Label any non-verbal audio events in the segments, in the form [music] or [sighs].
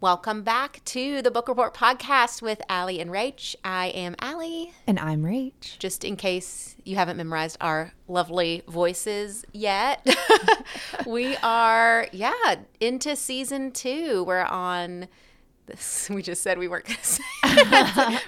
Welcome back to the Book Report podcast with Allie and Rach. I am Allie. And I'm Rach. Just in case you haven't memorized our lovely voices yet, [laughs] we are, yeah, into season two. We're on this. [laughs] We just said we weren't going to say [laughs]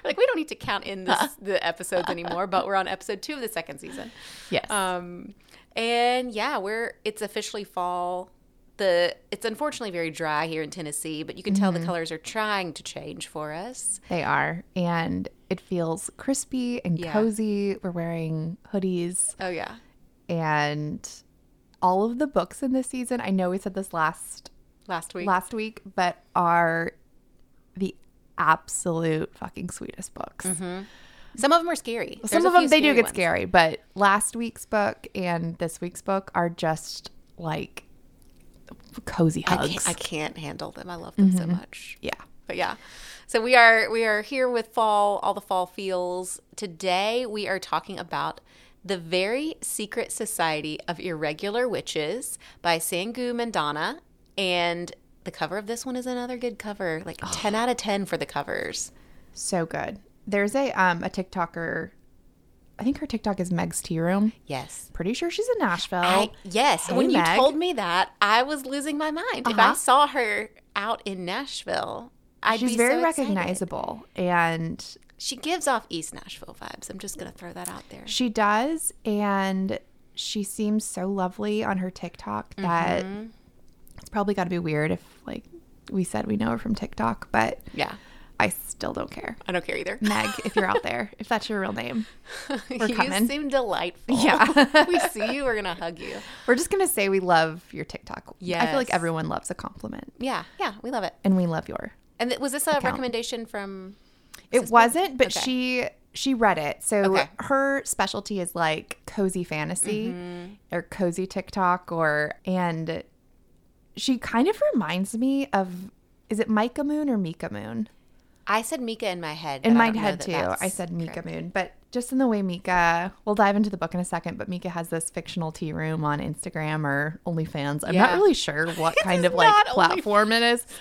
like, we don't need to count in this, the episodes anymore, but we're on episode two of the second season. Yes. Um, and yeah, we're, it's officially fall the it's unfortunately very dry here in Tennessee, but you can tell the colors are trying to change for us. they are. And it feels crispy and Yeah. cozy. We're wearing hoodies Oh yeah. and all of the books in this season, I know we said this last Last week. last week, but are the absolute fucking sweetest books. Some of them are scary. Some of them they do get ones. scary, but last week's book and this week's book are just like cozy I hugs. can't, I can't handle them. I love them Mm-hmm. so much. yeah. But yeah. So we are we are here with fall, all the fall feels. Today we are talking about The Very Secret Society of Irregular Witches by Sangu Mandanna. And the cover of this one is another good cover. Like 10 out of 10 for the covers. So good. There's a um a TikToker. I think her TikTok is Meg's Tea Room. Yes. Pretty sure she's in Nashville. I, yes. Hey, when you told me that, I was losing my mind. If I Uh-huh. saw her out in Nashville, I'd she's be very so recognizable, and She gives off East Nashville vibes. I'm just gonna throw that out there. she does, and she seems so lovely on her TikTok that Mm-hmm. It's probably got to be weird if like we said we know her from TikTok, but Yeah, I still don't care. I don't care either. Meg, [laughs] if you're out there, if that's your real name, [laughs] we're you coming. seem delightful. Yeah. [laughs] we see you, we're gonna hug you. we're just gonna say we love your TikTok. Yeah. I feel like everyone loves a compliment, Yeah, yeah, we love it. and we love your And th- was this a recommendation from? It wasn't, but Okay. she she read it. So Okay. her specialty is like cozy fantasy Mm-hmm. or cozy TikTok or and she kind of reminds me of is it Micah Moon or Mika Moon? I said Mika in my head. In my head too. I said Mika correct. Moon, but just in the way Mika, we'll dive into the book in a second, but Mika has this fictional tea room on Instagram or OnlyFans. I'm Yeah. not really sure [laughs] what kind of like platform it is. [laughs]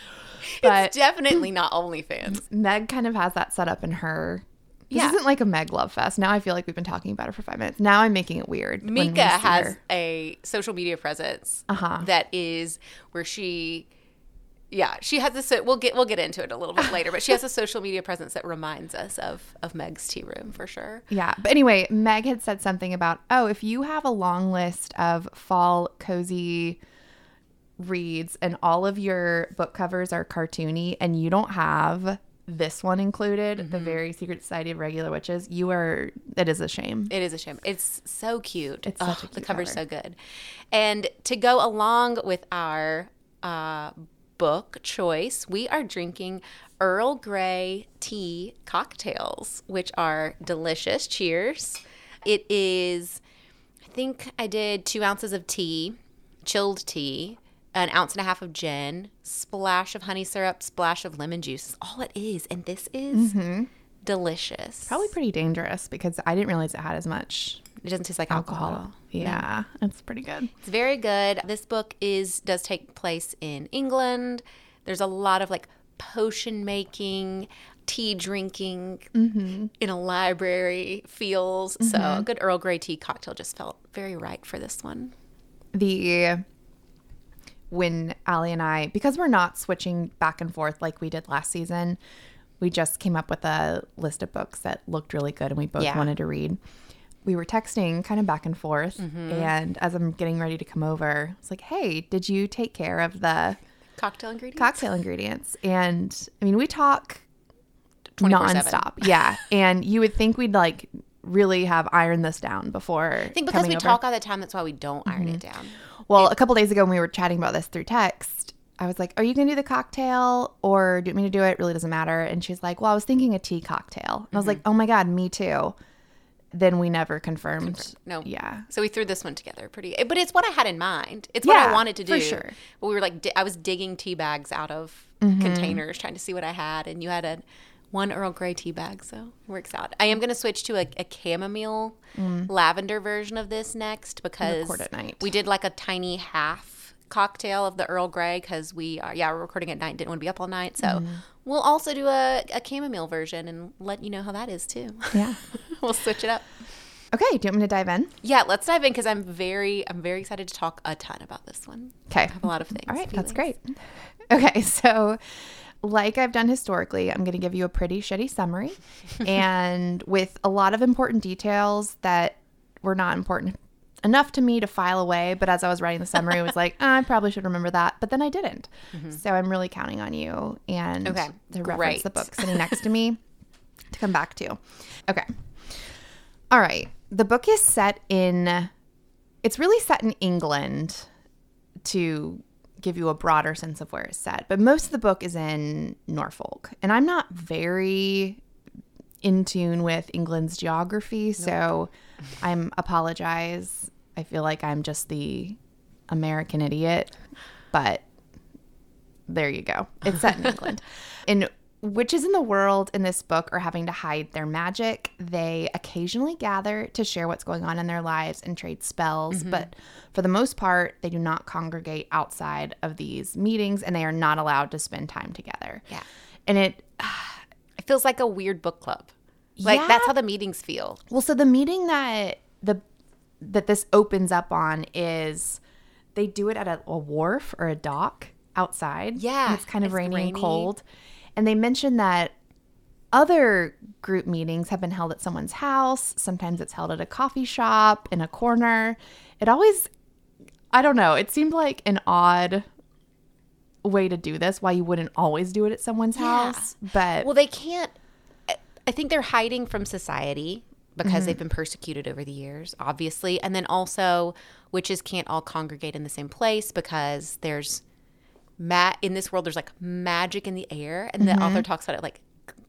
But It's definitely not OnlyFans. Meg kind of has that set up in her. This Yeah. isn't like a Meg love fest. Now I feel like we've been talking about it for five minutes. Now I'm making it weird. when we Mika has her. a social media presence Uh-huh. that is where she yeah, she has this we'll get we'll get into it a little bit later, but she has a social media presence that reminds us of of Meg's tea room for sure. Yeah. But anyway, Meg had said something about, oh, if you have a long list of fall cozy reads and all of your book covers are cartoony and you don't have this one included, Mm-hmm. The Very Secret Society of Regular Witches, you are, it is a shame. It is a shame. It's so cute. It's such a the cute cover's cover. so good. And to go along with our uh, book choice, we are drinking Earl Grey tea cocktails, which are delicious. Cheers. It is, I think I did two ounces of tea, chilled tea, an ounce and a half of gin, splash of honey syrup, splash of lemon juice. Is all it is. And this is mm-hmm. delicious. Probably pretty dangerous because I didn't realize it had as much It doesn't taste like alcohol. alcohol. Yeah, it's pretty good. It's very good. This book is does take place in England. There's a lot of like potion making, tea drinking mm-hmm. in a library feels. So mm-hmm. a good Earl Grey tea cocktail just felt very right for this one. the when Allie and I, because we're not switching back and forth like we did last season, we just came up with a list of books that looked really good and we both Yeah. wanted to read. We were texting kind of back and forth. Mm-hmm. And as I'm getting ready to come over, I was like, hey, did you take care of the Cocktail ingredients. cocktail ingredients? And I mean, we talk 24/7. nonstop. Yeah. [laughs] and you would think we'd like really have ironed this down before. I think because we over. talk all the time, that's why we don't iron it down. Well, a couple days ago when we were chatting about this through text, I was like, "Are you going to do the cocktail or do you want me to do it? Really doesn't matter." And she's like, "Well, I was thinking a tea cocktail." And I was like, "Oh my god, me too." Then we never confirmed. No. Yeah. So we threw this one together pretty, but it's what I had in mind. It's what I Yeah, wanted to do. for sure. But we were like, di- I was digging tea bags out of Mm-hmm. containers, trying to see what I had, and you had a one Earl Grey tea bag, so it works out. I am going to switch to a, a chamomile lavender version of this next because Mm. We did like a tiny half cocktail of the Earl Grey because we are yeah we're recording at night. Didn't want to be up all night, so Mm-hmm. we'll also do a, a chamomile version and let you know how that is too. Yeah. [laughs] we'll switch it up. Okay, do you want me to dive in? Yeah, let's dive in because I'm very I'm very excited to talk a ton about this one. Okay. I have a lot of things. All right, that's great. Okay, [laughs] so like I've done historically, I'm going to give you a pretty shitty summary [laughs] and with a lot of important details that were not important enough to me to file away. But as I was writing the summary, I was like, [laughs] "Ah, I probably should remember that. But then I didn't. So I'm really counting on you and Okay, to reference the book sitting next to me [laughs] to come back to. Okay. All right. The book is set in, it's really set in England to give you a broader sense of where it's set. But most of the book is in Norfolk. And I'm not very in tune with England's geography, so I'm apologize. I feel like I'm just the American idiot, but there you go. It's set in [laughs] England. And witches in the world in this book are having to hide their magic. They occasionally gather to share what's going on in their lives and trade spells, mm-hmm. but for the most part, they do not congregate outside of these meetings and they are not allowed to spend time together. Yeah. And it [sighs] It feels like a weird book club. Like Yeah. that's how the meetings feel. Well, so the meeting that the that this opens up on is they do it at a, a wharf or a dock outside. Yeah, and it's kind of it's rainy, and cold, and they mention that other group meetings have been held at someone's house. Sometimes it's held at a coffee shop in a corner. It always, I don't know. It seemed like an odd way to do this. Why you wouldn't always do it at someone's Yeah. house, but Well, they can't. I- I think they're hiding from society because Mm-hmm. they've been persecuted over the years, obviously. And then also, witches can't all congregate in the same place because there's ma- in this world, there's like magic in the air. And Mm-hmm. the author talks about it like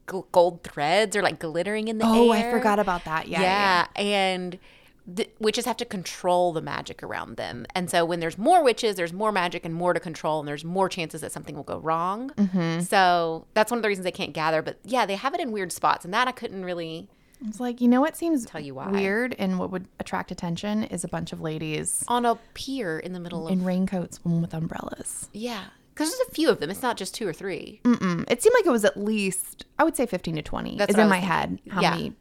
g- gold threads or like glittering in the air. oh, air. I forgot about that. Yeah, Yeah. yeah. And the witches have to control the magic around them. And so when there's more witches, there's more magic and more to control, and there's more chances that something will go wrong. Mm-hmm. So that's one of the reasons they can't gather. But yeah, they have it in weird spots. And that I couldn't really. It's like, you know what seems Tell you why. weird and what would attract attention is a bunch of ladies On a pier in the middle of. in raincoats with umbrellas. yeah. Because there's a few of them. It's not just two or three. Mm, It seemed like it was at least, I would say 15 to 20 That's is in my head how Yeah. many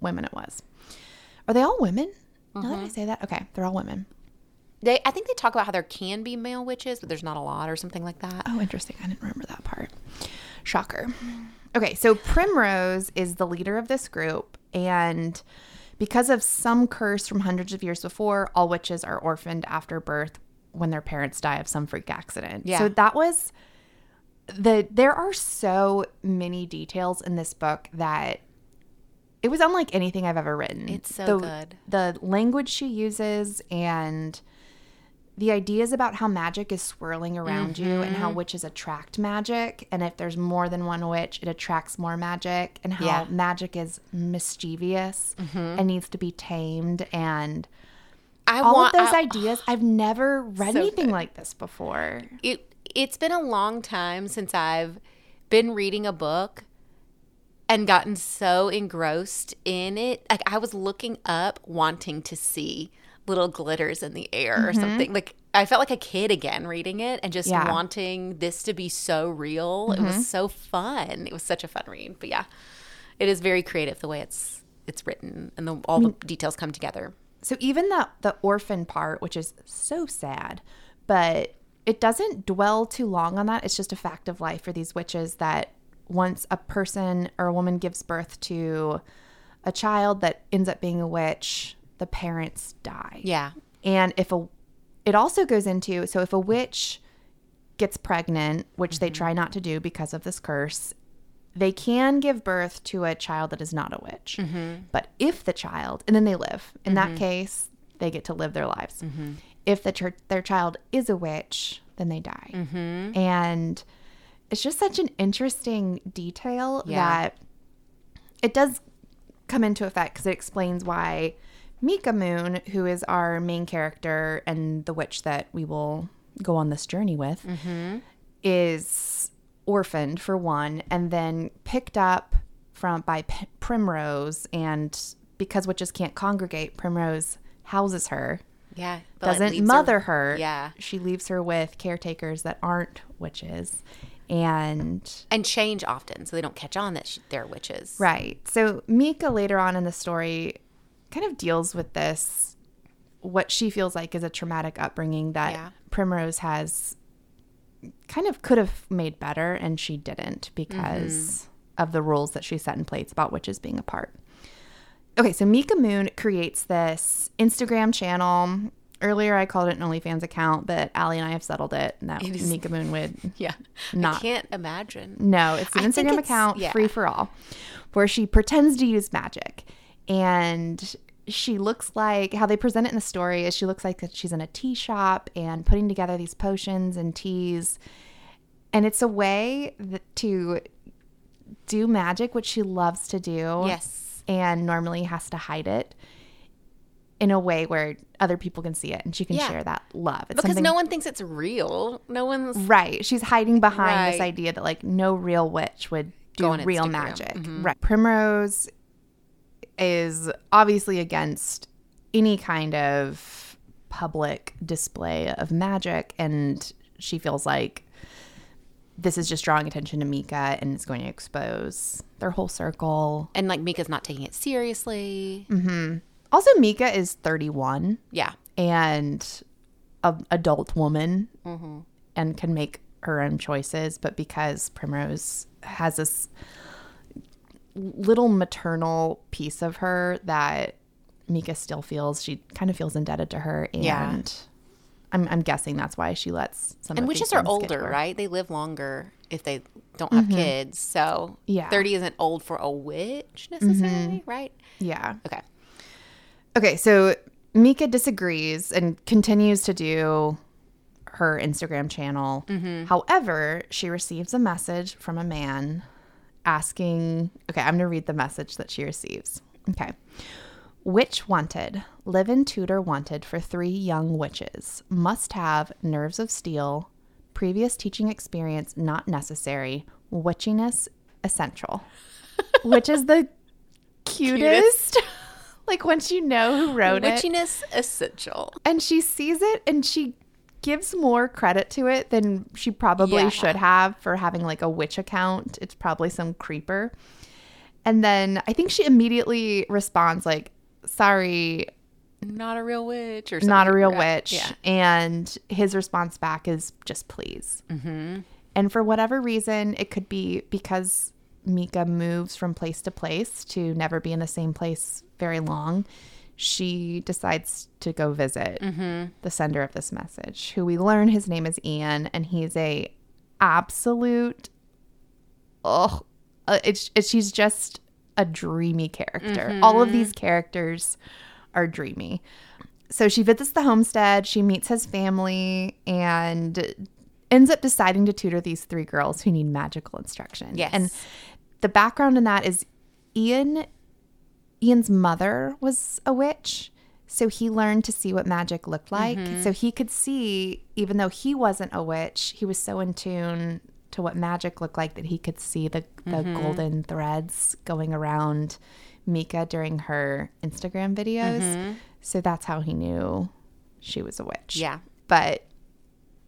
women it was. Are they all women? Now Mm-hmm. that I say that, okay, they're all women. They, I think they talk about how there can be male witches, but there's not a lot or something like that. Oh, interesting. I didn't remember that part. Shocker. Okay, so Primrose is the leader of this group, and because of some curse from hundreds of years before, all witches are orphaned after birth when their parents die of some freak accident. Yeah. So that was the there are so many details in this book that it was unlike anything I've ever written. It's so the, good. The language she uses and the ideas about how magic is swirling around you and Mm-hmm. how witches attract magic and if there's more than one witch it attracts more magic and how Yeah. Mm-hmm. magic is mischievous and needs to be tamed and I all want of those I- ideas i've never read So anything good. like this before it it's been a long time since I've been reading a book and gotten so engrossed in it. Like I was looking up wanting to see little glitters in the air or mm-hmm. something. Like I felt like a kid again reading it and just Yeah. wanting this to be so real. It was mm-hmm. so fun. It was such a fun read. But yeah, it is very creative the way it's it's written and the, all the details come together. So even the the orphan part which is so sad but it doesn't dwell too long on that. It's just a fact of life for these witches that once a person or a woman gives birth to a child that ends up being a witch the parents die. Yeah. and if a it also goes into so if a witch gets pregnant which they mm-hmm. try not to do because of this curse they can give birth to a child that is not a witch. Mm-hmm. But if the child and then they live. In that mm-hmm. case they get to live their lives. Mm-hmm. If the ch- their child is a witch then they die. And it's just such an interesting detail Yeah. that it does come into effect because it explains why Mika Moon, who is our main character and the witch that we will go on this journey with, is orphaned for one, and then picked up from by P- Primrose, and because witches can't congregate, Primrose houses her Yeah. doesn't mother her. Yeah. She leaves her with caretakers that aren't witches. And And change often, so they don't catch on that sh- they're witches. right. So Mika later on in the story kind of deals with this what she feels like is a traumatic upbringing that Yeah. Primrose has kind of could have made better and she didn't because Mm-hmm. of the rules that she set in place about witches being apart. Okay, so Mika Moon creates this Instagram channel. Earlier, I called it an OnlyFans account, but Allie and I have settled it. No, It is- Mika Moon would [laughs] Yeah. I Not- can't imagine. no, it's an I Instagram it's- account, yeah. free for all, where she pretends to use magic. And she looks like how they present it in the story is she looks like that she's in a tea shop and putting together these potions and teas. And it's a way that, to do magic, which she loves to do. Yes. And normally has to hide it in a way where other people can see it and she can Yeah. share that love. It's Because no one thinks it's real. No one's Right. She's hiding behind this idea that like no real witch would do real Instagram. magic. Mhm. Right. Primrose is obviously against any kind of public display of magic and she feels like this is just drawing attention to Mika and it's going to expose their whole circle. and like Mika's not taking it seriously. Mhm. Also Mika is 31 Yeah. and an adult woman Mm-hmm. and can make her own choices but because primrose has this little maternal piece of her that mika still feels she kind of feels indebted to her and Yeah. I'm, I'm guessing that's why she lets some And witches are things get to older, right? They live longer if they don't have mm-hmm. kids. So Yeah. 30 isn't old for a witch mm-hmm. necessarily, right? yeah Okay. Okay, so Mika disagrees and continues to do her Instagram channel. Mm-hmm. However, she receives a message from a man asking, okay, I'm going to read the message that she receives. Okay. Witch wanted, live in Tudor wanted for three young witches. Must have nerves of steel, previous teaching experience not necessary, witchiness essential. [laughs] Which is the cutest. [laughs] like once you know who wrote it. Witchiness essential. And she sees it and she gives more credit to it than she probably Yeah. should have for having like a witch account. It's probably some creeper. And then I think she immediately responds like, "Sorry, Not a real witch or something. not a real witch." Yeah. And his response back is just please. Mm-hmm. And for whatever reason, it could be because Mika moves from place to place to never be in the same place very long. She decides to go visit the sender of this message, who we learn his name is Ian, and he's a absolute. Oh, uh, it's, it's she's just a dreamy character. All of these characters are dreamy. So she visits the homestead, she meets his family, and ends up deciding to tutor these three girls who need magical instruction. Yes. And the background in that is Ian Ian's mother was a witch. So he learned to see what magic looked like. Mm-hmm. So he could see, even though he wasn't a witch, he was so in tune to what magic looked like that he could see the, the mm-hmm. golden threads going around Mika during her Instagram videos. Mm-hmm. So that's how he knew she was a witch. Yeah. But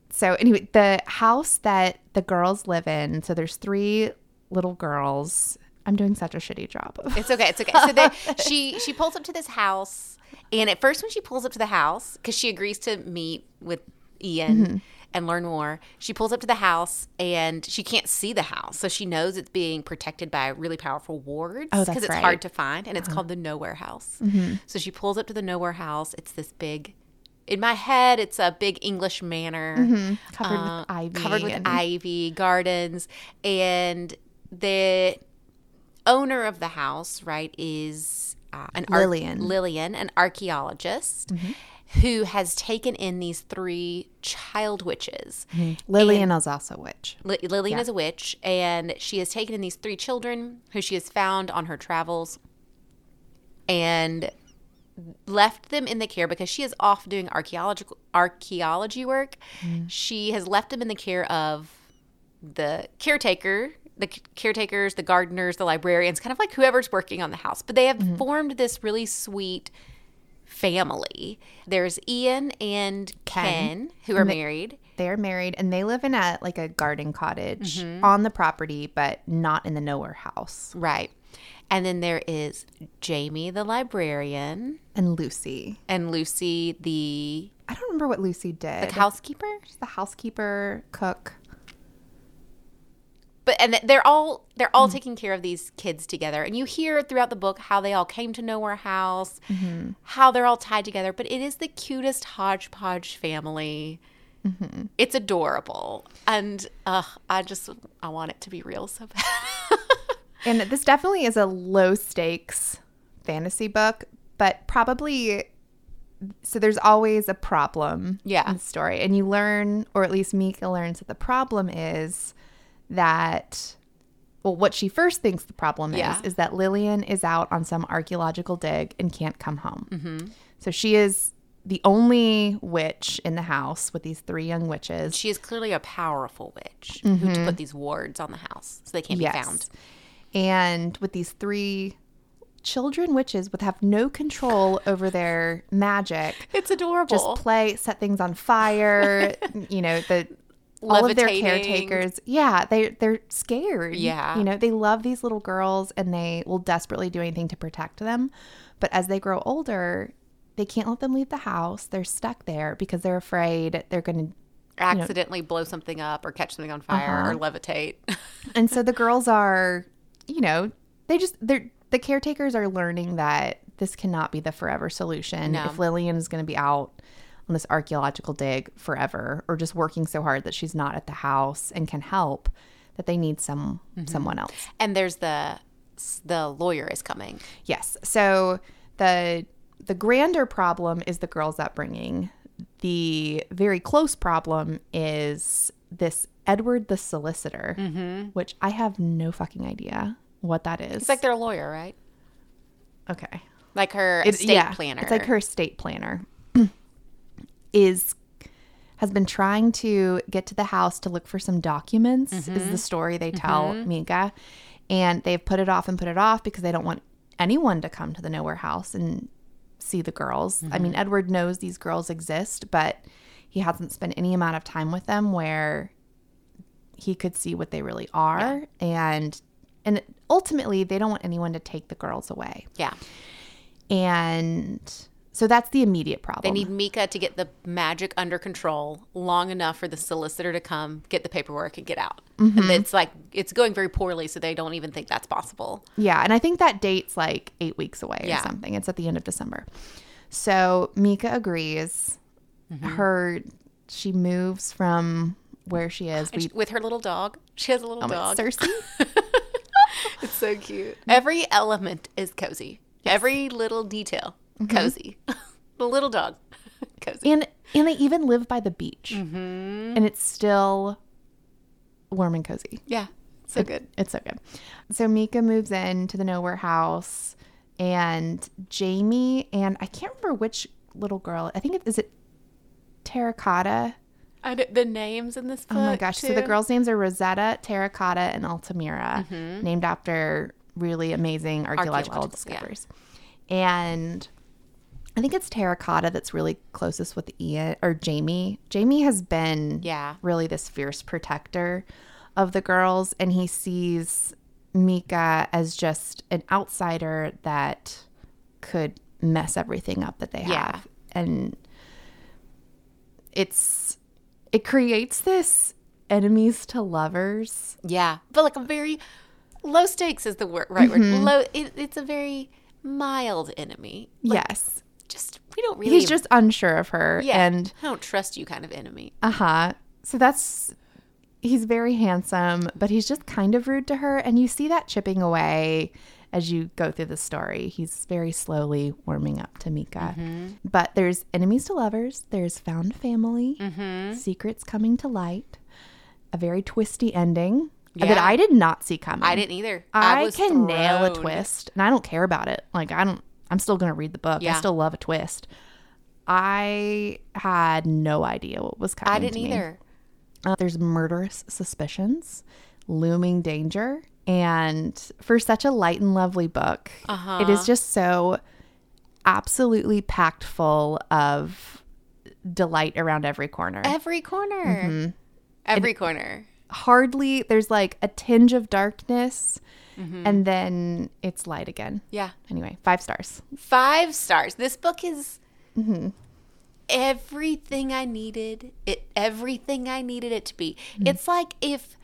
so anyway, the house that the girls live in, so there's three little girls. I'm doing such a shitty job of It's okay. It's okay. So they, [laughs] she she pulls up to this house, and at first when she pulls up to the house, because she agrees to meet with Ian Mm-hmm. and learn more, she pulls up to the house and she can't see the house, so she knows it's being protected by really powerful wards Oh, it's right. Uh-huh. hard to find, and it's called the Nowhere House. Mm-hmm. So she pulls up to the Nowhere House. It's this big. In my head, it's a big English manor Mm-hmm. covered uh, with ivy. covered with and- ivy, gardens, and the owner of the house, right, is uh, an Lillian. Mm-hmm. Lillian, an archaeologist. Who has taken in these three child witches? Lillian is also a witch. Li- Lillian is a witch, and she has taken in these three children who she has found on her travels and left them in the care because she is off doing archaeological archaeology work. She has left them in the care of the caretaker, the caretakers, the gardeners, the librarians, kind of like whoever's working on the house. But they have formed this really sweet family. There's Ian and Ken, who are married. They're married and they live in a like a garden cottage Mm-hmm. on the property, but not in the nowhere house. Right. And then there is Jamie, the librarian, And Lucy. and Lucy, the I don't remember what Lucy did. The housekeeper. She's the housekeeper, cook. But and they're all they're all taking care of these kids together. And you hear throughout the book how they all came to Nowhere House, how they're all tied together. But it is the cutest hodgepodge family. It's adorable, and uh, I just I want it to be real so bad. [laughs] And this definitely is a low stakes fantasy book, but probably so there's always a problem Yeah. in the story. And you learn, or at least Mika learns that the problem is that well, what she first thinks the problem Yeah. is is that Lillian is out on some archaeological dig and can't come home. Mm-hmm. So she is the only witch in the house with these three young witches. she is clearly a powerful witch who put these wards on the house so they can't be found. And with these three children witches would have no control over their magic. [laughs] It's adorable. Just play, set things on fire, [laughs] you know, the all of their caretakers. Yeah, they they're scared. Yeah. You know, they love these little girls and they will desperately do anything to protect them. But as they grow older, they can't let them leave the house. They're stuck there because they're afraid they're going to accidentally blow something up or catch something on fire Uh-huh. or levitate. [laughs] and so the girls are you know they just they're the caretakers are learning that this cannot be the forever solution No. if lillian is going to be out on this archaeological dig forever or just working so hard that she's not at the house and can help that they need some mm-hmm. someone else. And there's the the lawyer is coming. yes. So the the grander problem is the girls upbringing. The very close problem is this edward the solicitor mm-hmm. which i have no fucking idea what that is. It's like their lawyer, right? okay. Like her It- estate yeah, planner. It's like her estate planner is has been trying to get to the house to look for some documents is Mm-hmm. the story they tell Mika. And they've put it off and put it off because they don't want anyone to come to the nowhere house and see the girls. I Mm-hmm. mean, Edward knows these girls exist, but he hasn't spent any amount of time with them where he could see what they really are and and ultimately they don't want anyone to take the girls away. Yeah. And so that's the immediate problem. They need Mika to get the magic under control long enough for the solicitor to come, get the paperwork, and get out. Mm-hmm. And it's like it's going very poorly, so they don't even think that's possible. yeah, and I think that date's like eight weeks away or something. It's at the end of December. So Mika agrees. Mm-hmm. Her she moves from where she is. We With her little dog, she has a little oh dog. Circe. [laughs] [laughs] It's so cute. Every element is cozy. Every little detail, Mm-hmm. cozy. [laughs] the little dog, [laughs] cozy. and and they even live by the beach, Mm-hmm. and it's still warm and cozy. Yeah, so good. It's so good. So Mika moves in to the nowhere house, and Jamie and I can't remember which little girl. I think it is it Terracotta. I the names in this book. Oh my gosh! So the girls' names are Rosetta, Terracotta, and Altamira, Mm-hmm. named after really amazing archaeological Archaeological, yeah. discoveries. And I think it's Terracotta that's really closest with Ian or Jamie. Jamie has been Yeah. really this fierce protector of the girls, and he sees Mika as just an outsider that could mess everything up that they Yeah. have. And it's it creates this enemies to lovers. Yeah, but like a very low stakes is the word, right word. Mm-hmm. Low. It, it's a very mild enemy. Like, yes. Just we don't really. He's just unsure of her yeah. and I don't trust you, kind of enemy. uh-huh. So that's he's very handsome, but he's just kind of rude to her and you see that chipping away as you go through the story. He's very slowly warming up to Mika. Mm-hmm. But there's enemies to lovers, there's found family, Mm-hmm. secrets coming to light, a very twisty ending that I did not see coming. I didn't either. I, was can nail a twist, and I don't care about it. Like I don't. I'm still gonna read the book. Yeah. I still love a twist. I had no idea what was coming. I didn't to either. Uh, there's murderous suspicions, looming danger, and for such a light and lovely book, Uh-huh. it is just so absolutely packed full of delight around every corner. Every corner. Mm-hmm. Every corner. Hardly, there's like a tinge of darkness, Mm-hmm. and then it's light again. Yeah. Anyway, five stars. Five stars. This book is Mm-hmm. everything I needed. It everything I needed it to be. Mm-hmm. It's like if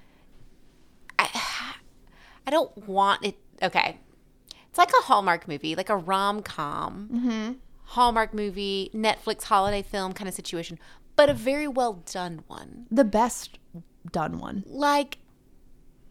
I, I don't want it. Okay, it's like a Hallmark movie, like a rom com, Mm-hmm. Hallmark movie, Netflix holiday film kind of situation, but a very well done one. The best done one. Like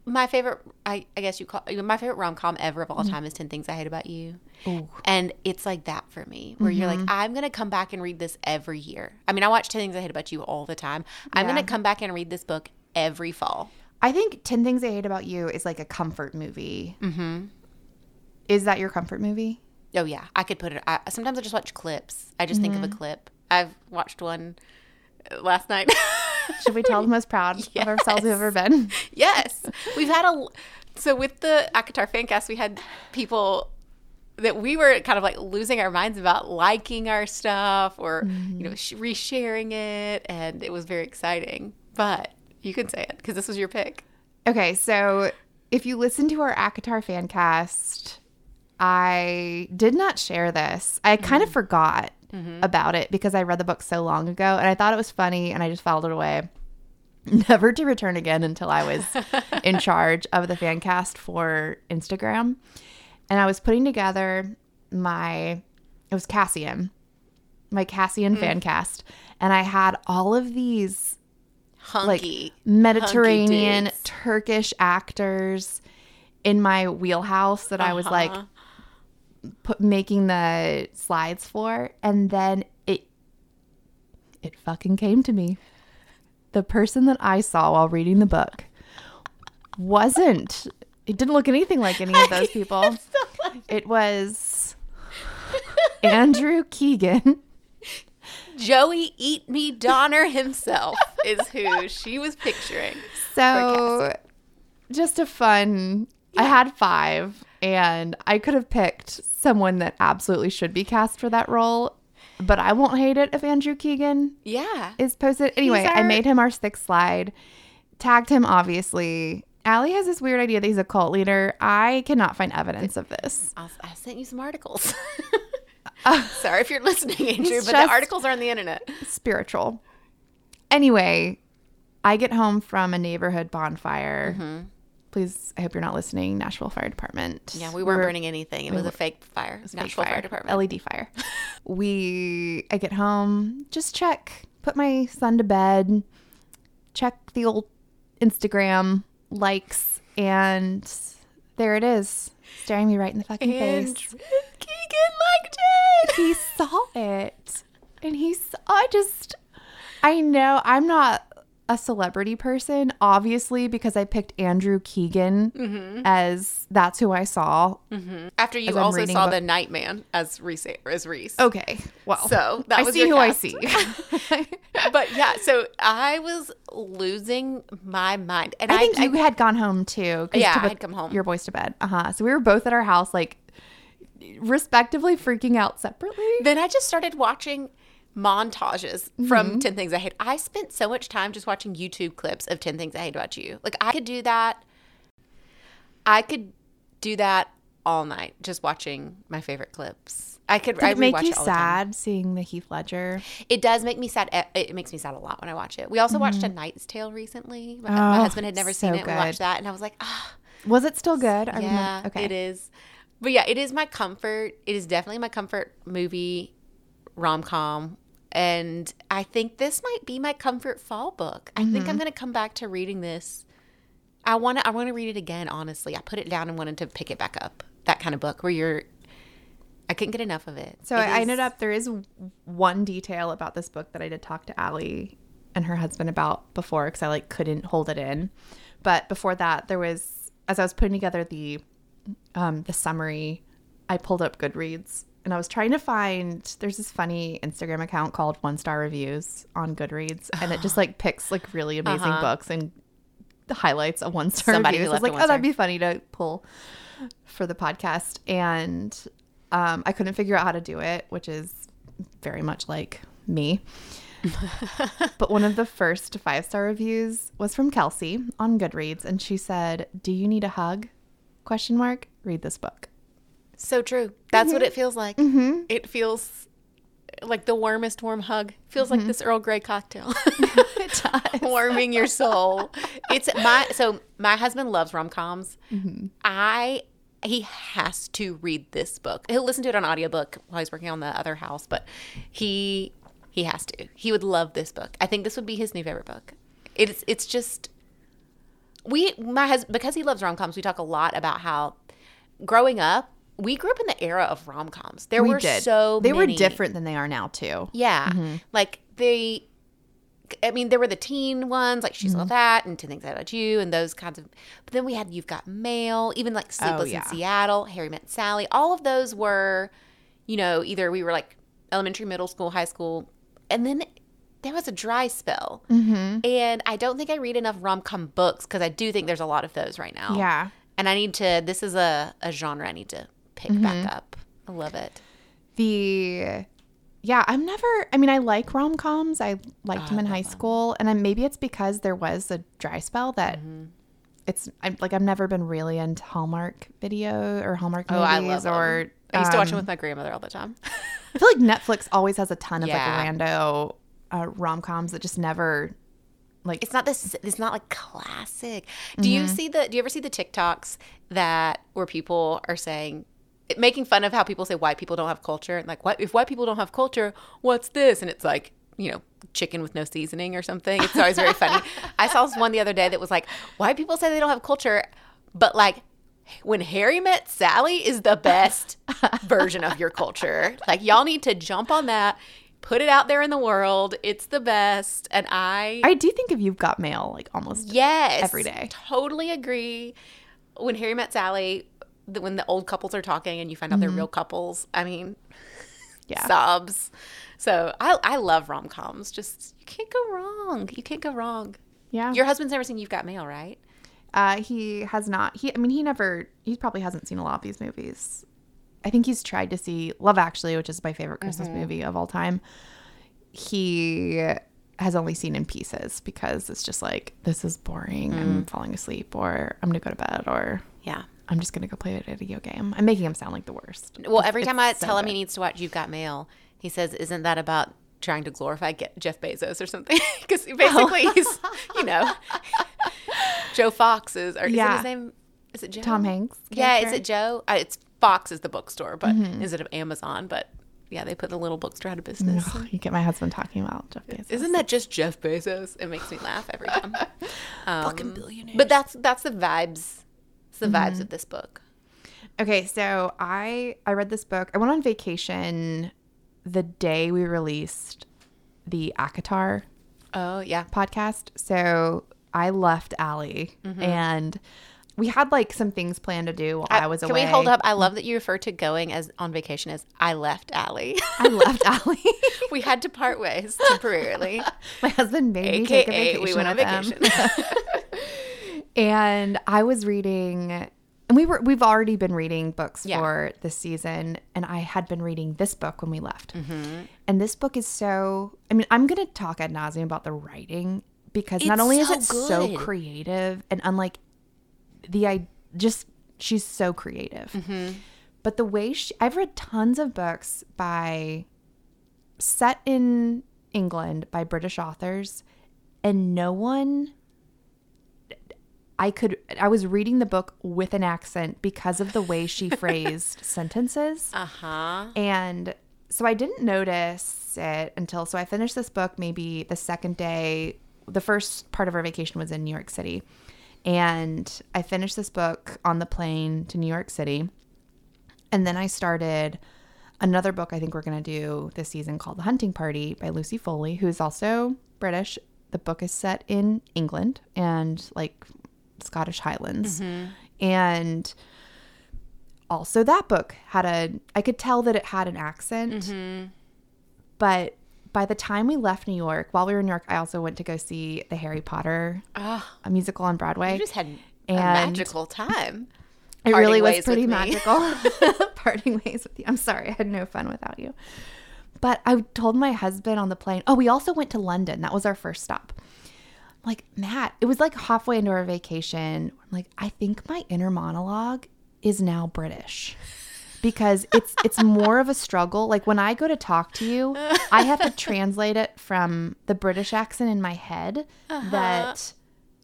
my favorite, I, I guess you call my favorite rom com ever of all Mm-hmm. time is Ten Things I Hate About You. Ooh. And it's like that for me, where you're Mm-hmm. like, I'm going to come back and read this every year. I mean, I watch 10 Things I Hate About You all the time. I'm Yeah. to come back and read this book every fall. I think 10 Things I Hate About You is like a comfort movie. Mm-hmm. Is that your comfort movie? Oh, yeah. I could put it. I, sometimes I just watch clips. I just think of Mm-hmm. a clip. I've watched one uh, last night. [laughs] Should we tell the most proud [laughs] of ourselves we've ever been? yes. We've had a. So with the ACOTAR Fancast, we had people that we were kind of like losing our minds about liking our stuff or, you know, mm-hmm. sh- resharing it. And it was very exciting. But you can say it because this was your pick. Okay, so if you listen to our ACOTAR fan cast, I did not share this. I kind of mm-hmm. forgot about it because I read the book so long ago and I thought it was funny and I just filed it away. [laughs] Never to return again until I was [laughs] in charge of the fan cast for Instagram. And I was putting together my it was Cassian, my Cassian fan cast. And I had all of these like Mediterranean dudes. Turkish actors in my wheelhouse that I was like Uh-huh. Put, making the slides for and then it it fucking came to me. The person that I saw while reading the book wasn't it didn't look anything like any of those [laughs] people. It was Andrew Keegan. Joey Eat Me Donner himself is who she was picturing. So, just a fun. I had five, and I could have picked someone that absolutely should be cast for that role, but I won't hate it if Andrew Keegan Yeah. is posted. Anyway, I made him our sixth slide, tagged him, obviously. Allie has this weird idea that he's a cult leader. I cannot find evidence of this. I'll, I sent you some articles. Uh, [laughs] Sorry if you're listening, Andrew, but the articles are on the internet. Spiritual. Anyway, I get home from a neighborhood bonfire. Mm-hmm. Please, I hope you're not listening, Nashville Fire Department. Yeah, we weren't burning anything. It was a fake fire. fake Nashville Fire, fire, Department. LED fire. we, I get home, just check, put my son to bed, check the old Instagram likes, and there it is, staring me right in the fucking and face. Keegan liked it. He saw it, and he saw. I just, I know I'm not a celebrity person, obviously, because I picked Andrew Keegan Mm-hmm. as that's who I saw. After you also saw book- the Nightman as Reese. As Reese. Okay, well, So that I was see who I see. [laughs] But yeah, so I was losing my mind. And I I, think you had gone home too. Yeah, to I had come home. Your boys to bed. Uh huh. So we were both at our house, like respectively freaking out separately. then I just started watching montages Mm-hmm. from 10 Things I Hate. I spent so much time just watching YouTube clips of 10 Things I Hate About You. Like I could do that. I could do that all night just watching my favorite clips. I could Did I it make you sad seeing the Heath Ledger? It does make me sad. It- makes me sad a lot when I watch it. We also watched A Knight's Tale recently. My, my Mm-hmm. Oh, husband had never so seen it. We watched that and I was like, ah, Was it still good? I yeah, remember. Okay. it is. But yeah, it is my comfort. It is definitely my comfort movie, rom com. And I think this might be my comfort fall book. I think Mm-hmm. I'm going to come back to reading this. I want to. I want to read it again. Honestly, I put it down and wanted to pick it back up. That kind of book where you're. I couldn't get enough of it. So It I is- ended up there is one detail about this book that I did talk to Allie and her husband about before because I like couldn't hold it in. But before that, there was as I was putting together the um, the summary, I pulled up Goodreads and I was trying to find. There's this funny Instagram account called One Star Reviews on Goodreads, and it just like [sighs] picks like really amazing books and highlights a one star Somebody who reviews. I was like, oh, that'd be funny to pull for the podcast. And Um, I couldn't figure out how to do it, which is very much like me. [laughs] but one of the first five star reviews was from Kelsey on Goodreads, and she said, "Do you need a hug?" Question mark. Read this book. So true. That's what mm-hmm. it feels like. Mm-hmm. It feels like the warmest warm hug. Feels like mm-hmm. this Earl Grey cocktail. [laughs] [laughs] It does. warming your soul. It's my so my husband loves rom coms. I he has to read this book. He'll listen to it on audiobook while he's working on the other house, but he he has to. He would love this book. I think this would be his new favorite book. It's it's just we my husband because he loves rom coms. We talk a lot about how growing up we grew up in the era of rom coms. There We were did. so They were different than they are now too. Yeah. Like they I mean, there were the teen ones, like She's Mm-hmm. All That and Ten Things I About You and those kinds of but then we had You've Got Mail, even like Sleepless Oh, yeah. in Seattle, Harry Met Sally. All of those were, you know, either we were like elementary, middle school, high school, and then there was a dry spell. Mm-hmm. And I don't think I read enough rom com books because I do think there's a lot of those right now. Yeah. And I need to this is a, a genre I need to pick Mm-hmm. back up. I love it. The yeah, I'm never. I mean, I like rom coms. I liked them in high school, and I, maybe it's because there was a dry spell that Mm-hmm. it's. I'm like I've never been really into Hallmark video or Hallmark Oh, movies I love them. I used to watch um, them with my grandmother all the time. [laughs] I feel like Netflix always has a ton of Yeah. like rando uh, rom coms that just never like. It's not this. It's not like classic. Do you see the? Do you ever see the TikToks that where people are saying, making fun of how people say white people don't have culture? And like, what if white people don't have culture? What's this? And it's like, you know, chicken with no seasoning or something. It's always very funny. [laughs] I saw this one the other day that was like, white people say they don't have culture, but like. When Harry met Sally is the best [laughs] version of your culture. Like y'all need to jump on that, put it out there in the world. It's the best. And I I do think if you've got mail, like almost. Yes. every day. Totally agree. When Harry met Sally, the, when the old couples are talking and you find out they're mm-hmm. real couples, I mean, [laughs] Yeah. sobs. So I, I love rom coms. Just, you can't go wrong. You can't go wrong. Yeah. Your husband's never seen You've Got Mail, right? Uh, he has not. He, I mean, he never. He probably hasn't seen a lot of these movies. I think he's tried to see Love Actually, which is my favorite Christmas mm-hmm. movie of all time. He has only seen in pieces because it's just like this is boring. I'm mm-hmm. falling asleep, or I'm gonna go to bed, or Yeah. I'm just gonna go play a video game. I'm making him sound like the worst. Well, every time I so tell him good. he needs to watch You've Got Mail, he says, "Isn't that about trying to glorify Jeff Bezos or something?" [laughs] Because basically, he's you know, [laughs] Joe Fox is, or is it Yeah. his name? Is it Joe? Tom Hanks. Yeah, is it Joe? Uh, it's Fox is the bookstore, but Mm-hmm. instead of Amazon, but yeah, they put the little bookstore out of business. [laughs] You get my husband talking about Jeff Bezos. Isn't that just Jeff Bezos? It makes me laugh every time. Um, fucking billionaire? But that's that's the vibes. It's the Mm-hmm. vibes of this book. Okay, so I I read this book. I went on vacation the day we released the ACOTAR Oh yeah. podcast. So I left Allie and we had like some things planned to do while I, was Can away. Can we hold up? I love that you refer to going as on vacation as I left Allie. [laughs] I left Allie. [laughs] we had to part ways temporarily. [laughs] My husband made me take a vacation. we went on vacation. And I was reading and we were we've already been reading books Yeah. for this season and I had been reading this book when we left. Mm-hmm. And this book is so I mean, I'm going to talk ad nauseum about the writing because not It's only is so it so creative and unlike the I just she's so creative. Mm-hmm. But the way she I've read tons of books by set in England by British authors and no one I could I was reading the book with an accent because of the way she [laughs] phrased sentences. Uh huh. And so I didn't notice it until so I finished this book maybe the second day. The first part of our vacation was in New York City. And I finished this book on the plane to New York City. And then I started another book I think we're going to do this season called The Hunting Party by Lucy Foley, who's also British. The book is set in England and like Scottish Highlands. Mm-hmm. And also that book had a I could tell that it had an accent. Mm-hmm. But by the time we left New York, while we were in New York, I also went to go see the Harry Potter Oh, a musical on Broadway. you just had a magical time. It really was pretty magical. [laughs] [laughs] Parting ways with you. I'm sorry, I had no fun without you. But I told my husband on the plane. Oh, we also went to London. That was our first stop. Like Matt, it was like halfway into our vacation. I'm like, I think my inner monologue is now British because it's it's more of a struggle. Like when I go to talk to you, I have to translate it from the British accent in my head uh-huh. that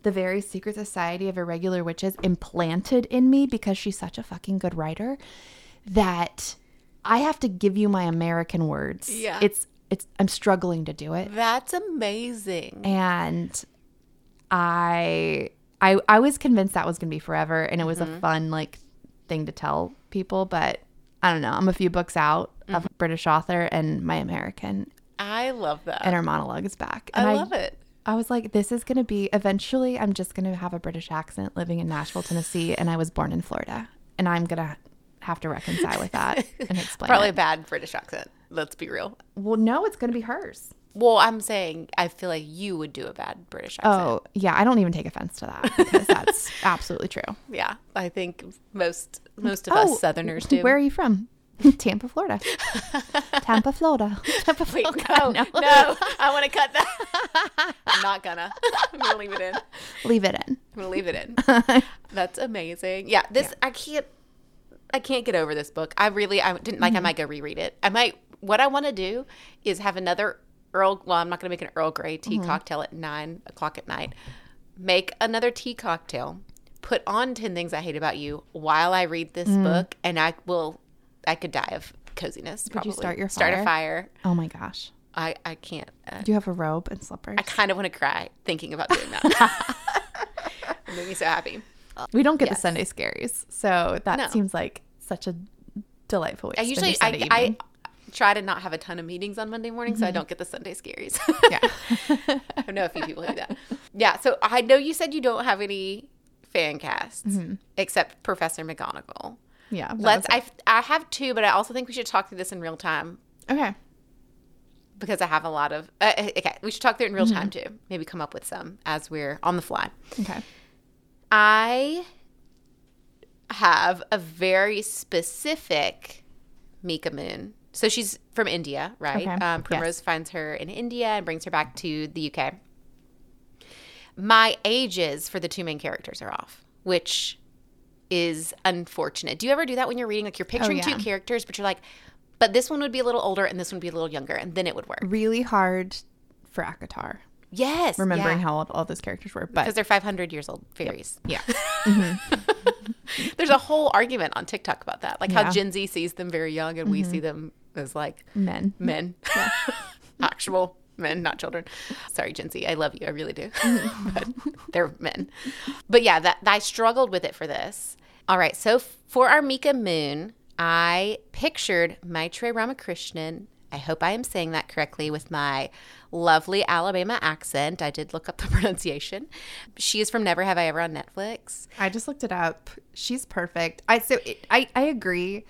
the very secret society of irregular witches implanted in me because she's such a fucking good writer that I have to give you my American words. Yeah. It's it's I'm struggling to do it. That's amazing. And I I I was convinced that was going to be forever and it was a mm-hmm. fun like thing to tell people, but I don't know. I'm a few books out of a British author and my American I love that. inner monologue is back. And I love it. I was like, this is going to be eventually, I'm just going to have a British accent living in Nashville, Tennessee, and I was born in Florida. And I'm going to have to reconcile with that and [laughs] explain. Probably a bad British accent. Let's be real. Well, no, it's going to be hers. Well, I'm saying I feel like you would do a bad British accent. Oh, yeah. I don't even take offense to that because that's [laughs] absolutely true. Yeah, I think most most of Oh, us Southerners do. Where are you from? [laughs] Tampa, Florida. Tampa, Florida. Tampa, Wait, Florida. no, no, I want to cut that. I'm not gonna. [laughs] I'm gonna leave it in. Leave it in. I'm gonna leave it in. That's amazing. Yeah, this I can't. I can't get over this book. I really, I didn't like. I mm-hmm. might go reread it. I might. What I want to do is have another Earl. Well, I'm not gonna make an Earl Grey tea cocktail at nine o'clock at night. Make another tea cocktail. Put on ten things I hate about you while I read this book, and I will. I could die of coziness. you start your start fire? a fire. Oh my gosh. I I can't. Uh, Do you have a robe and slippers? I kind of want to cry thinking about doing that. [laughs] [laughs] it made me so happy. We don't get Yes. the Sunday scaries, so that No. seems like such a delightful way. I to usually I. I try to not have a ton of meetings on Monday morning, so I don't get the Sunday scaries. yeah, [laughs] I know a few people who do that. Yeah, so I know you said you don't have any fan casts except Professor McGonagall. yeah. Let's. I I have two, but I also think we should talk through this in real time okay. because I have a lot of. Uh, uh okay, we should talk through it in real time too. Maybe come up with some as we're on the fly. Okay. I have a very specific Mika Moon. So she's from India, right? Okay. Um, Primrose finds her in India and brings her back to the UK. My ages for the two main characters are off, which is unfortunate. Do you ever do that when you're reading? Like you're picturing Oh, yeah. two characters, but you're like, but this one would be a little older and this one would be a little younger, and then it would work. Really hard for ACOTAR. Yes. Remembering yeah. how old all those characters were, but because they're 500 years old fairies. yeah, [laughs] There's a whole argument on TikTok about that, like Yeah. how Gen Z sees them very young and we see them as like men. men, Yeah. [laughs] actual men, not children. Sorry, Gen Z, I love you, I really do, mm-hmm. [laughs] but they're men. But yeah, that I struggled with it for this. All right, so for our Mika Moon, I pictured Maitreyi Ramakrishnan. I hope I am saying that correctly with my lovely Alabama accent. I did look up the [laughs] pronunciation. She is from Never Have I Ever on Netflix. I just looked it up. She's perfect. I so it, I I agree.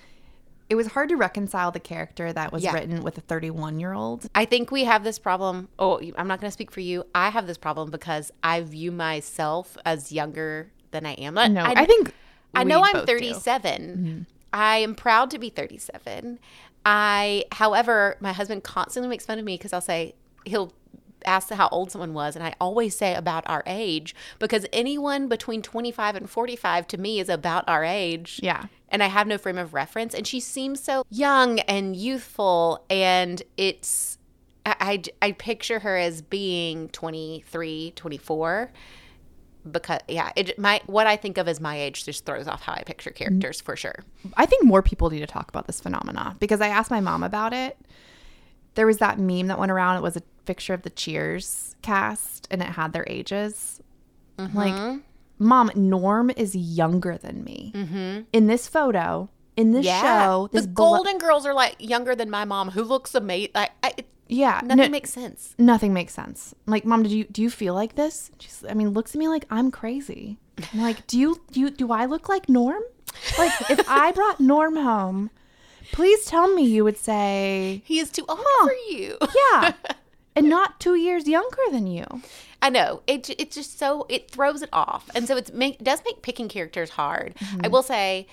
It was hard to reconcile the character that was Yeah. written with a 31 year old. I think we have this problem. Oh, I'm not going to speak for you. I have this problem because I view myself as younger than I am. No, I, think I know I'm both do. 37. Mm-hmm. I am proud to be 37. I, however, my husband constantly makes fun of me because I'll say he'll ask how old someone was, and I always say about our age because anyone between 25 and 45 to me is about our age Yeah. and I have no frame of reference. And she seems so young and youthful, and it's I, I, I picture her as being 23, 24. Because yeah, it my what I think of as my age just throws off how I picture characters for sure. I think more people need to talk about this phenomena because I asked my mom about it. There was that meme that went around. It was a picture of the Cheers cast and it had their ages. Mm-hmm. Like, mom, Norm is younger than me. In this photo, in this show, this the Golden Girls are like younger than my mom, who looks amazing. I, I, it- yeah, nothing no- makes sense. nothing makes sense. Like, mom, did you do you feel like this? She's, I mean, looks at me like I'm crazy. I'm like, do you do you do I look like Norm? Like, if [laughs] I brought Norm home, please tell me you would say, He is too old for you. yeah. [laughs] and not two years younger than you. I know it. It's just so it throws it off, and so it's make does make picking characters hard. I mm-hmm. will say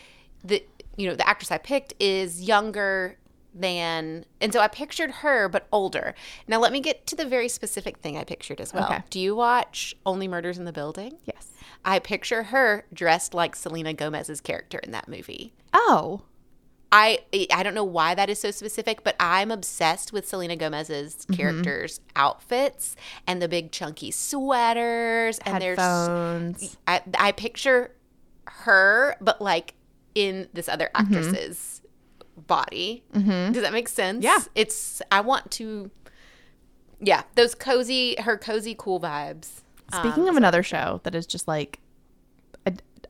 that you know the actress I picked is younger than, and so I pictured her but older. Now let me get to the very specific thing I pictured as well. Okay. Do you watch Only Murders in the Building? Yes. I picture her dressed like Selena Gomez's character in that movie. Oh, I I don't know why that is so specific, but I'm obsessed with Selena Gomez's Mm-hmm. characters' outfits and the big chunky sweaters and there's headphones. I I picture her but like in this other actress's Mm-hmm. actress's body. Does that make sense? Yeah. It's I want to yeah, those cozy her cozy cool vibes. Speaking Um, of another show that is just like,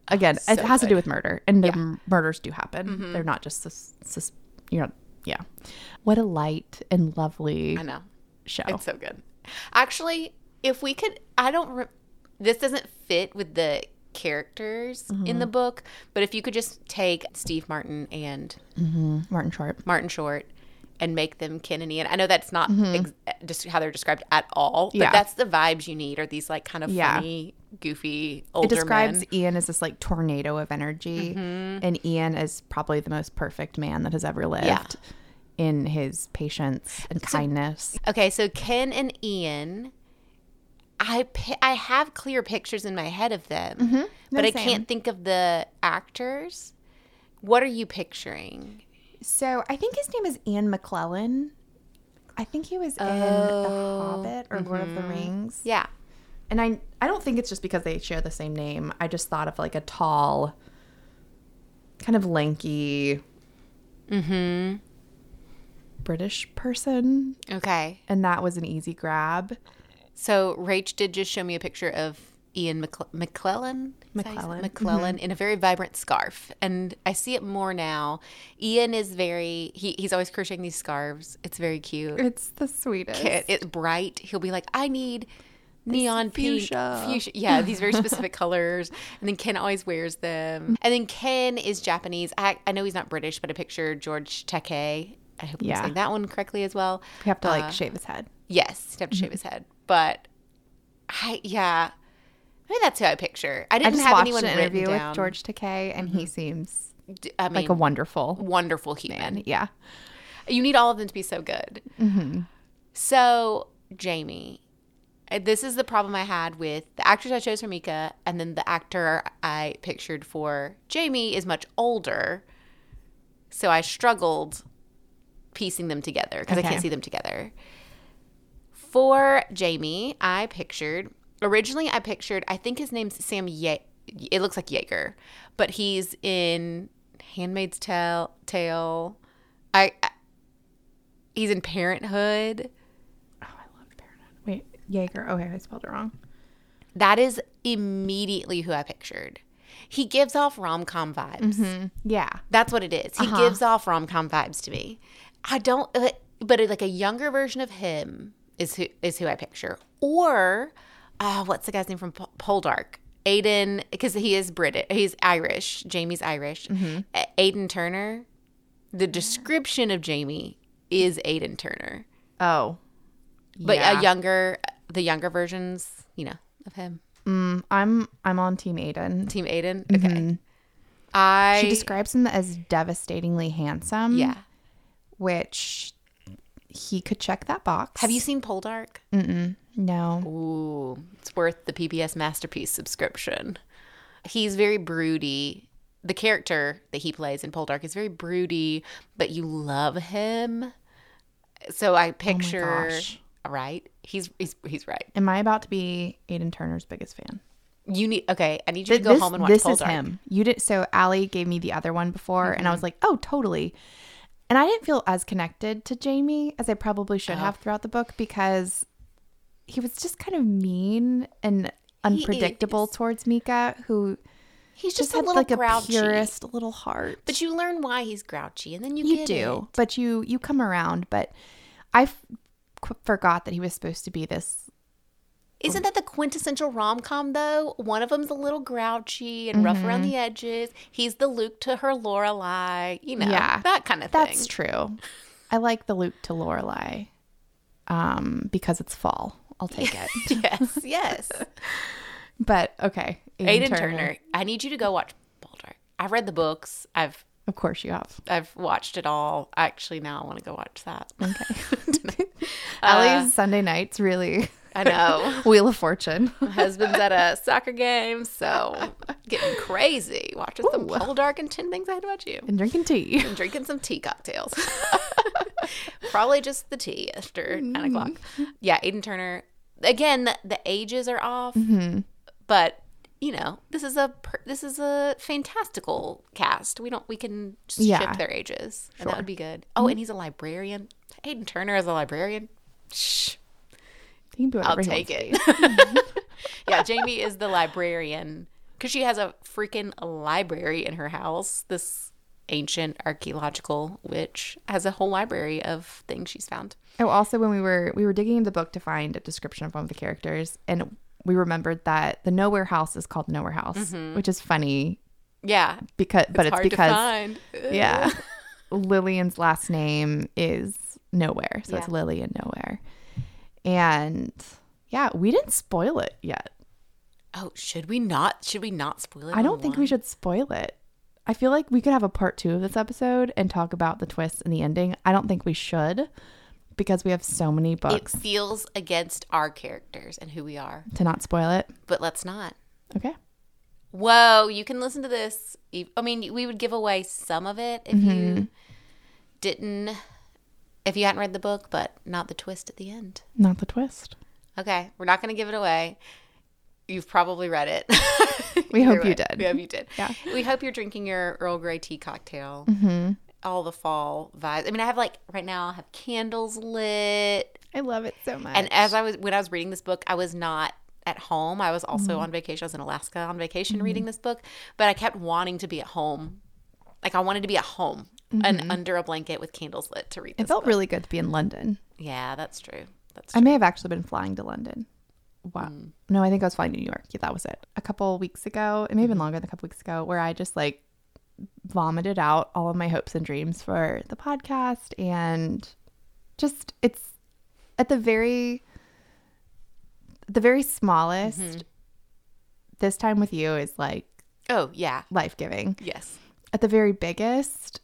again, it has to good. Mm-hmm. do with murder, and the m- murders do happen. They're not just sus, sus, you know, yeah. What a light and lovely I know. show. It's so good. Actually, if we could, I don't. Re- this doesn't fit with the characters in the Mm-hmm. book, but if you could just take Steve Martin and Martin Short. Martin Short and make them Ken and Ian. I know that's not ex- just how they're described at all, but Mm-hmm. Yeah. that's the vibes you need. Are these like kind of Yeah. funny, goofy older It describes men? Ian as this like tornado of energy, Mm-hmm. and Ian is probably the most perfect man that has ever lived Yeah. in his patience and kindness. Okay, so Ken and Ian, I I have clear pictures in my head of them, but I same. can't think of the actors. What are you picturing? So I think his name is Ian McClellan. I think he was in The oh, Hobbit or Lord of the mm-hmm. Rings. Yeah. And I I don't think it's just because they share the same name. I just thought of like a tall, kind of lanky mm-hmm. British person. Okay. And that was an easy grab. So Rach did just show me a picture of Ian McCle- McClellan. Is that how you say it? McClellan. McClellan mm-hmm. in a very vibrant scarf, and I see it more now. Ian is very he, he's always crocheting these scarves. It's very cute. It's the sweetest. It- it's bright. He'll be like, I need neon pink, fuchsia." fuchsia. Yeah, [laughs] these very specific colors. And then Ken always wears them. Mm-hmm. And then Ken is Japanese. I, I know he's not British, but I picture George Takei. I hope I'm saying that one correctly as well. You have to like Uh, shave his head. Yes, he'd have to shave mm-hmm. his head. But I, yeah, maybe that's who I picture. I I didn't just have watched anyone an interview down. with George Takei, and he seems I mean, like a wonderful wonderful human. man. Yeah. You need all of them to be so good. So, Jamie, uh, this is the problem I had with the actress I chose for Mika, and then the actor I pictured for Jamie is much older. So I struggled piecing them together because I can't see them together. For Jamie, I pictured originally I pictured I think his name's Sam Ye- it looks like Jaeger, but he's in Handmaid's Tale. Tale. I, I he's in Parenthood. Oh, I love Parenthood. Wait, Jaeger. Okay, I spelled it wrong. That is immediately who I pictured. He gives off rom com vibes. Yeah. That's what it is. He gives off rom com vibes to me. I don't, uh, but like a younger version of him is who is who I picture. Or, uh, what's the guy's name from Poldark? Aidan, because he is British. He's Irish. Jamie's Irish. A- Aidan Turner. The description of Jamie is Aidan Turner, Oh. but yeah. a younger, the younger versions, you know, of him. Mm, I'm I'm on Team Aidan. Team Aidan. Okay. I She describes him as devastatingly handsome. yeah. Which he could check that box. Have you seen Poldark? No. Ooh, it's worth the PBS Masterpiece subscription. He's very broody. The character that he plays in Poldark is very broody, but you love him. So I picture gosh. right. He's he's he's right. Am I about to be Aidan Turner's biggest fan? You need okay. I need you to go this, home and watch this Poldark. is him. You did so. Allie gave me the other one before, and I Mm-hmm. was like, "Oh, totally." And I didn't feel as connected to Jamie as I probably should Oh. have throughout the book because he was just kind of mean and unpredictable towards Mika, who He's just, just, a had little like grouchy. a purest little heart. But you learn why he's grouchy, and then you, you do, it. but you you come around. But I f- qu- forgot that he was supposed to be this. Isn't that the quintessential rom com though? One of them's a little grouchy and rough around the Mm-hmm. edges. He's the Luke to her Lorelai, you know, Yeah, that kind of thing. That's true. I like the Luke to Lorelai. um, because it's fall. I'll take it. [laughs] yes, yes. [laughs] but okay, Aidan Turner. I need you to go watch Poldark. I've read the books. I've Of course you have. I've watched it all. Actually, now I want to go watch that. Okay. [laughs] Ellie's uh, Sunday nights really I know. [laughs] Wheel of Fortune. [laughs] My husband's at a soccer game, so getting crazy. Watching some Ooh. dark, and 10 Things I Hate About You. and drinking tea. and drinking some tea cocktails. [laughs] Probably just the tea after nine mm-hmm. o'clock. Yeah, Aidan Turner. Again, the, ages are off, mm-hmm. but you know this is a this is a fantastical cast. We don't we can just Yeah. shift their ages, and that would be good. Oh, mm-hmm. and he's a librarian. Aidan Turner is a librarian. Shh, He can do I'll take it. [laughs] [laughs] yeah, Jamie is the librarian because she has a freaking library in her house. This ancient archaeological witch has a whole library of things she's found. Oh, also when we were we were digging in the book to find a description of one of the characters, and we remembered that the Nowhere House is called Nowhere House, mm-hmm. which is funny Yeah, because but it's hard because [laughs] yeah, Lillian's last name is Nowhere, so it's Yeah. Lillian Nowhere, and yeah, we didn't spoil it yet. Oh, should we not? Should we not spoil it? I don't think we should spoil it. I feel like we could have a part two of this episode and talk about the twists and the ending. I don't think we should because we have so many books. It feels against our characters and who we are, to not spoil it. but let's not. Okay. Whoa, you can listen to this. I mean, we would give away some of it if Mm-hmm. you didn't, if you hadn't read the book, but not the twist at the end. Not the twist. Okay, we're not going to give it away. You've probably read it. [laughs] We hope you did. We hope you did. Yeah. We hope you're drinking your Earl Grey tea cocktail. Mm-hmm. All the fall vibes. I mean, I have like right now. I have candles lit, I love it so much. and as I was when I was reading this book, I was not at home. I was also Mm-hmm. on vacation. I was in Alaska on vacation reading this book, but I kept wanting to be at home. Like I wanted to be at home and under a blanket with candles lit to read this Mm-hmm. it felt book. really good to be in London. yeah, that's true. That's I may have actually been flying to London. Wow. Mm. No, I think I was flying to New York. Yeah, that was it. A couple weeks ago. It may have been longer than a couple weeks ago, where I just like vomited out all of my hopes and dreams for the podcast. And just, it's at the very, the very smallest, Mm-hmm. this time with you is like oh yeah, life giving. yes. at the very biggest,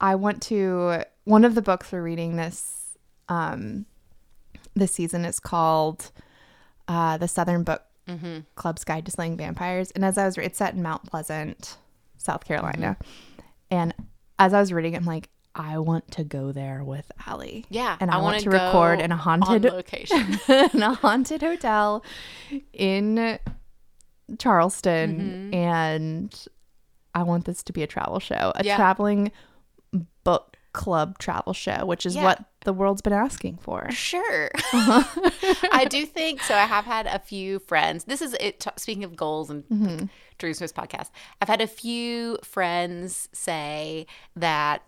I want to. One of the books we're reading this um, this season is called uh, "The Southern Book Club's Guide to Slaying Vampires," and as I was, it's set in Mount Pleasant, South Carolina, and as I was reading, it, I'm like, I want to go there with Allie. Yeah, and I, want wanna record in a haunted location. [laughs] in a haunted hotel in Charleston Mm-hmm. and I want this to be a travel show, a Yeah. traveling club travel show, which is Yeah. what the world's been asking for. Sure. [laughs] I do think so. I have had a few friends. This is it. T- speaking of goals and mm Drew Smith's podcast, I've had a few friends say that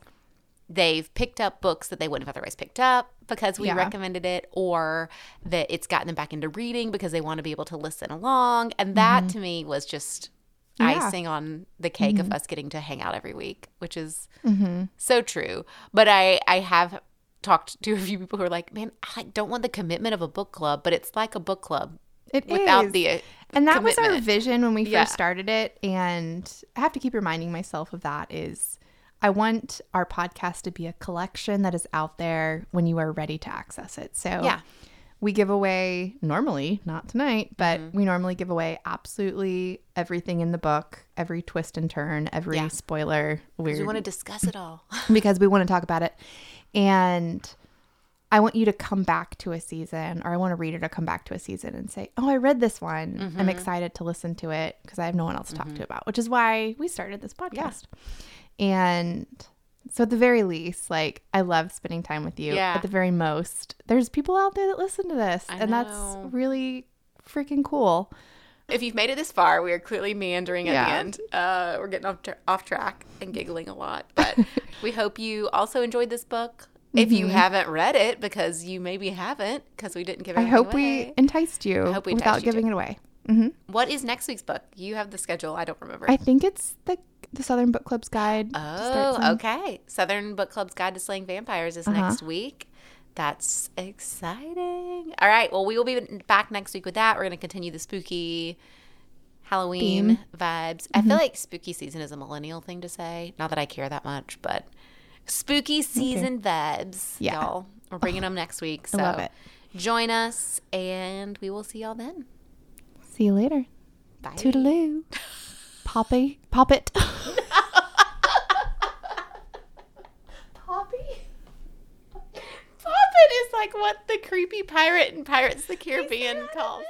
they've picked up books that they wouldn't have otherwise picked up because we Yeah. recommended it, or that it's gotten them back into reading because they want to be able to listen along. And that to me was just Yeah. Mm-hmm. icing on the cake of us getting to hang out every week, which is so true. But I I have talked to a few people who are like, man, I don't want the commitment of a book club, but it's like a book club It without is. the uh, and that was our vision when we first Yeah. started it and I have to keep reminding myself of that is I want our podcast to be a collection that is out there when you are ready to access it. So Yeah. We give away normally, not tonight, but Mm-hmm. we normally give away absolutely everything in the book, every twist and turn, every Yeah. spoiler, weird we want to discuss it all. [laughs] because we want to talk about it. And I want you to come back to a season, or I want a reader to come back to a season and say, Oh, I read this one. Mm-hmm. I'm excited to listen to it because I have no one else to talk to about, which is why we started this podcast. And so, at the very least, like, I love spending time with you. Yeah. At the very most, there's people out there that listen to this, I and that's really freaking cool. if you've made it this far, we are clearly meandering at the end. Uh, we're getting off, tra- off track and giggling a lot, but [laughs] we hope you also enjoyed this book. If you haven't read it, because you maybe haven't, because we didn't give it Mm-hmm. I hope away. we enticed you hope we without you giving it away. What is next week's book? You have the schedule. I don't remember. I think it's the the Southern Book Club's guide. to start Oh, okay. Southern Book Club's Guide to Slaying Vampires is Uh-huh. next week. That's exciting. All right. Well, we will be back next week with that. We're going to continue the spooky Halloween Theme. vibes. I feel like spooky season is a millennial thing to say. Not that I care that much, but spooky season vibes. Yeah. Y'all. We're bringing them next week. So love it. join us and we will see y'all then. See you later. Bye. Toodaloo. [laughs] Poppy. Pop it. Poppy. Poppet is like what the creepy pirate in Pirates of the Caribbean calls.